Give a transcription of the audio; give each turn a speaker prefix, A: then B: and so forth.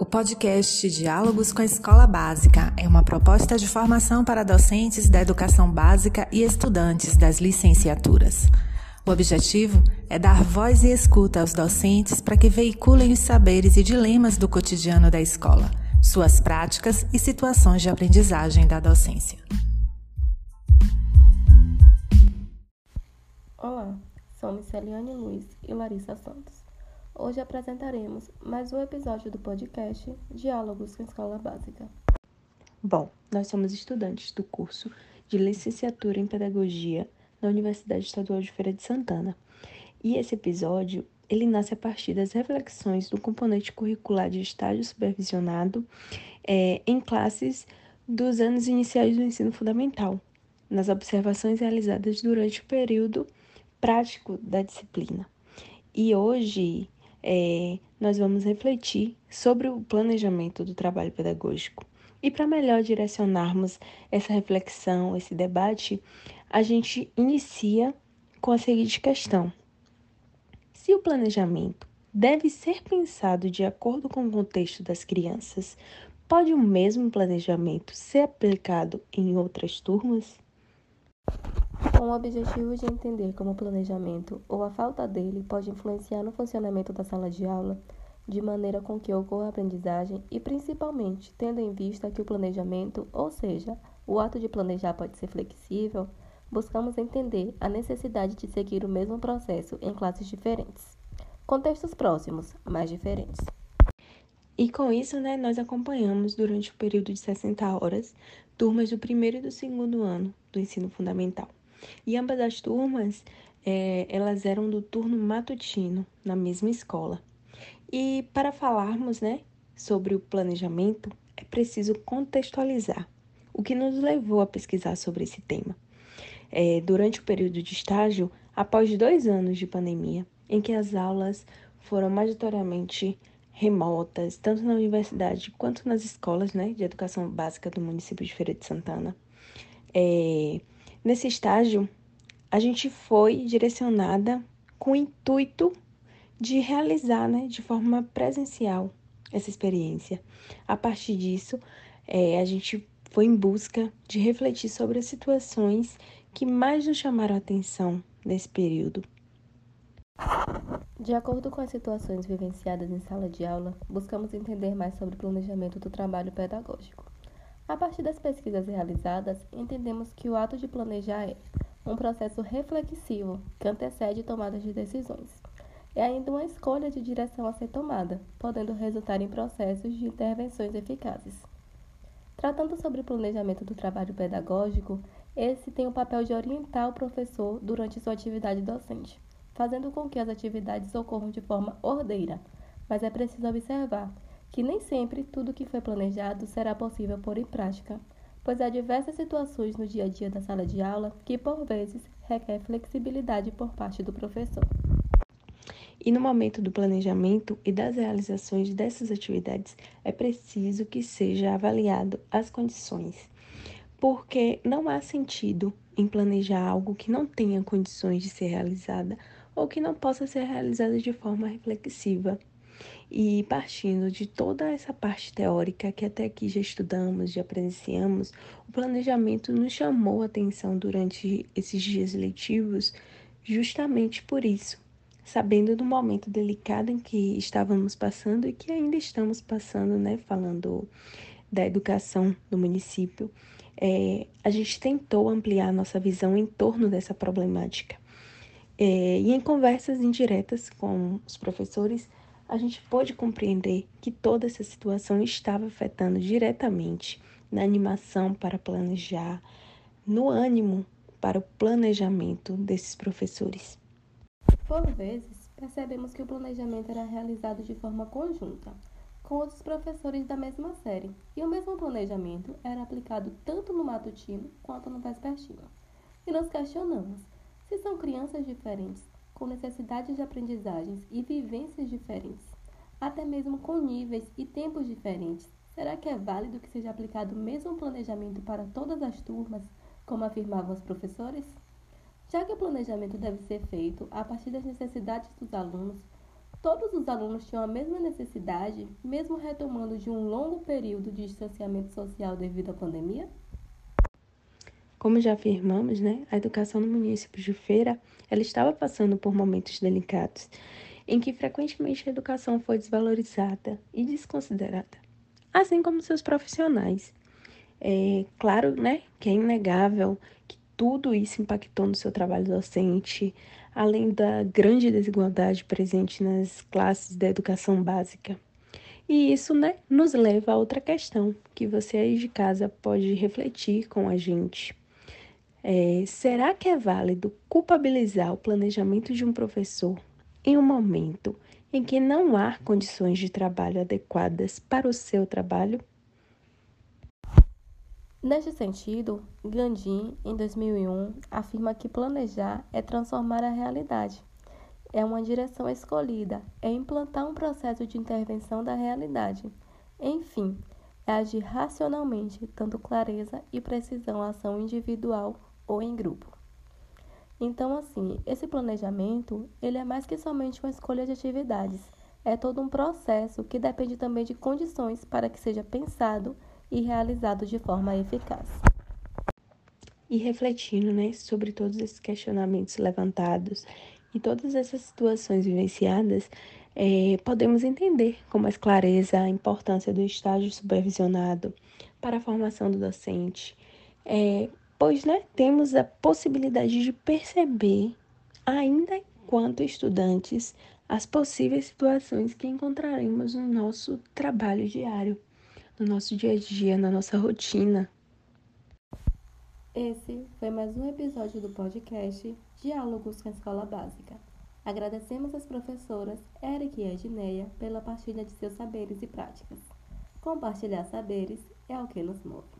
A: O podcast Diálogos com a Escola Básica é uma proposta de formação para docentes da educação básica e estudantes das licenciaturas. O objetivo é dar voz e escuta aos docentes para que veiculem os saberes e dilemas do cotidiano da escola, suas práticas e situações de aprendizagem da docência.
B: Olá, somos Celiane Luiz e Larissa Santos. Hoje apresentaremos mais um episódio do podcast Diálogos com Escola Básica.
C: Bom, nós somos estudantes do curso de Licenciatura em Pedagogia na Universidade Estadual de Feira de Santana. E esse episódio, ele nasce a partir das reflexões do componente curricular de estágio supervisionado é, em classes dos anos iniciais do ensino fundamental, nas observações realizadas durante o período prático da disciplina. E hoje é, nós vamos refletir sobre o planejamento do trabalho pedagógico. E para melhor direcionarmos essa reflexão, esse debate, a gente inicia com a seguinte questão: se o planejamento deve ser pensado de acordo com o contexto das crianças, pode o mesmo planejamento ser aplicado em outras turmas?
B: Com o objetivo de entender como o planejamento ou a falta dele pode influenciar no funcionamento da sala de aula, de maneira com que ocorra a aprendizagem e principalmente tendo em vista que o planejamento, ou seja, o ato de planejar pode ser flexível, buscamos entender a necessidade de seguir o mesmo processo em classes diferentes. Contextos próximos, mas diferentes.
C: E com isso, né, nós acompanhamos durante o período de 60 horas turmas do primeiro e do segundo ano do ensino fundamental. E ambas as turmas, é, elas eram do turno matutino, na mesma escola. E para falarmos, né, sobre o planejamento, é preciso contextualizar o que nos levou a pesquisar sobre esse tema. É, durante o período de estágio, após dois anos de pandemia, em que as aulas foram majoritariamente remotas, tanto na universidade quanto nas escolas né, de educação básica do município de Feira de Santana, é, Nesse estágio, a gente foi direcionada com o intuito de realizar né, de forma presencial essa experiência. A partir disso, é, a gente foi em busca de refletir sobre as situações que mais nos chamaram a atenção nesse período.
B: De acordo com as situações vivenciadas em sala de aula, buscamos entender mais sobre o planejamento do trabalho pedagógico. A partir das pesquisas realizadas, entendemos que o ato de planejar é um processo reflexivo que antecede tomadas de decisões. É ainda uma escolha de direção a ser tomada, podendo resultar em processos de intervenções eficazes. Tratando sobre o planejamento do trabalho pedagógico, esse tem o papel de orientar o professor durante sua atividade docente, fazendo com que as atividades ocorram de forma ordeira, mas é preciso observar que nem sempre tudo que foi planejado será possível pôr em prática, pois há diversas situações no dia a dia da sala de aula que, por vezes, requer flexibilidade por parte do professor.
C: E no momento do planejamento e das realizações dessas atividades, é preciso que seja avaliado as condições, porque não há sentido em planejar algo que não tenha condições de ser realizada ou que não possa ser realizada de forma reflexiva e partindo de toda essa parte teórica que até aqui já estudamos, já presenciamos, o planejamento nos chamou a atenção durante esses dias letivos, justamente por isso, sabendo do momento delicado em que estávamos passando e que ainda estamos passando, né, falando da educação do município, é, a gente tentou ampliar nossa visão em torno dessa problemática. É, e em conversas indiretas com os professores, a gente pôde compreender que toda essa situação estava afetando diretamente na animação para planejar, no ânimo para o planejamento desses professores.
B: Por vezes, percebemos que o planejamento era realizado de forma conjunta, com outros professores da mesma série, e o mesmo planejamento era aplicado tanto no matutino quanto no vespertino. E nos questionamos se são crianças diferentes, com necessidades de aprendizagens e vivências diferentes, até mesmo com níveis e tempos diferentes. Será que é válido que seja aplicado o mesmo planejamento para todas as turmas, como afirmavam os professores? Já que o planejamento deve ser feito a partir das necessidades dos alunos, Todos os alunos tinham a mesma necessidade, mesmo retomando de um longo período de distanciamento social devido à pandemia?
C: Como já afirmamos, né, a educação no município de Feira, ela estava passando por momentos delicados, em que frequentemente a educação foi desvalorizada e desconsiderada, assim como seus profissionais. É claro, né, que é inegável que tudo isso impactou no seu trabalho docente, além da grande desigualdade presente nas classes da educação básica. E isso, né, nos leva a outra questão que você aí de casa pode refletir com a gente. É, será que é válido culpabilizar o planejamento de um professor em um momento em que não há condições de trabalho adequadas para o seu trabalho?
B: Neste sentido, Gandhi, em 2001, afirma que planejar é transformar a realidade. É uma direção escolhida, é implantar um processo de intervenção da realidade. Enfim, é agir racionalmente, dando clareza e precisão à ação individual ou em grupo. Então, assim, esse planejamento, ele é mais que somente uma escolha de atividades. É todo um processo que depende também de condições para que seja pensado e realizado de forma eficaz.
C: E refletindo, né, sobre todos esses questionamentos levantados e todas essas situações vivenciadas, é, podemos entender com mais clareza a importância do estágio supervisionado para a formação do docente, é, pois né, temos a possibilidade de perceber, ainda enquanto estudantes, as possíveis situações que encontraremos no nosso trabalho diário, no nosso dia a dia, na nossa rotina.
B: Esse foi mais um episódio do podcast Diálogos com a Escola Básica. Agradecemos às professoras Eric e Edneia pela partilha de seus saberes e práticas. Compartilhar saberes é o que nos move.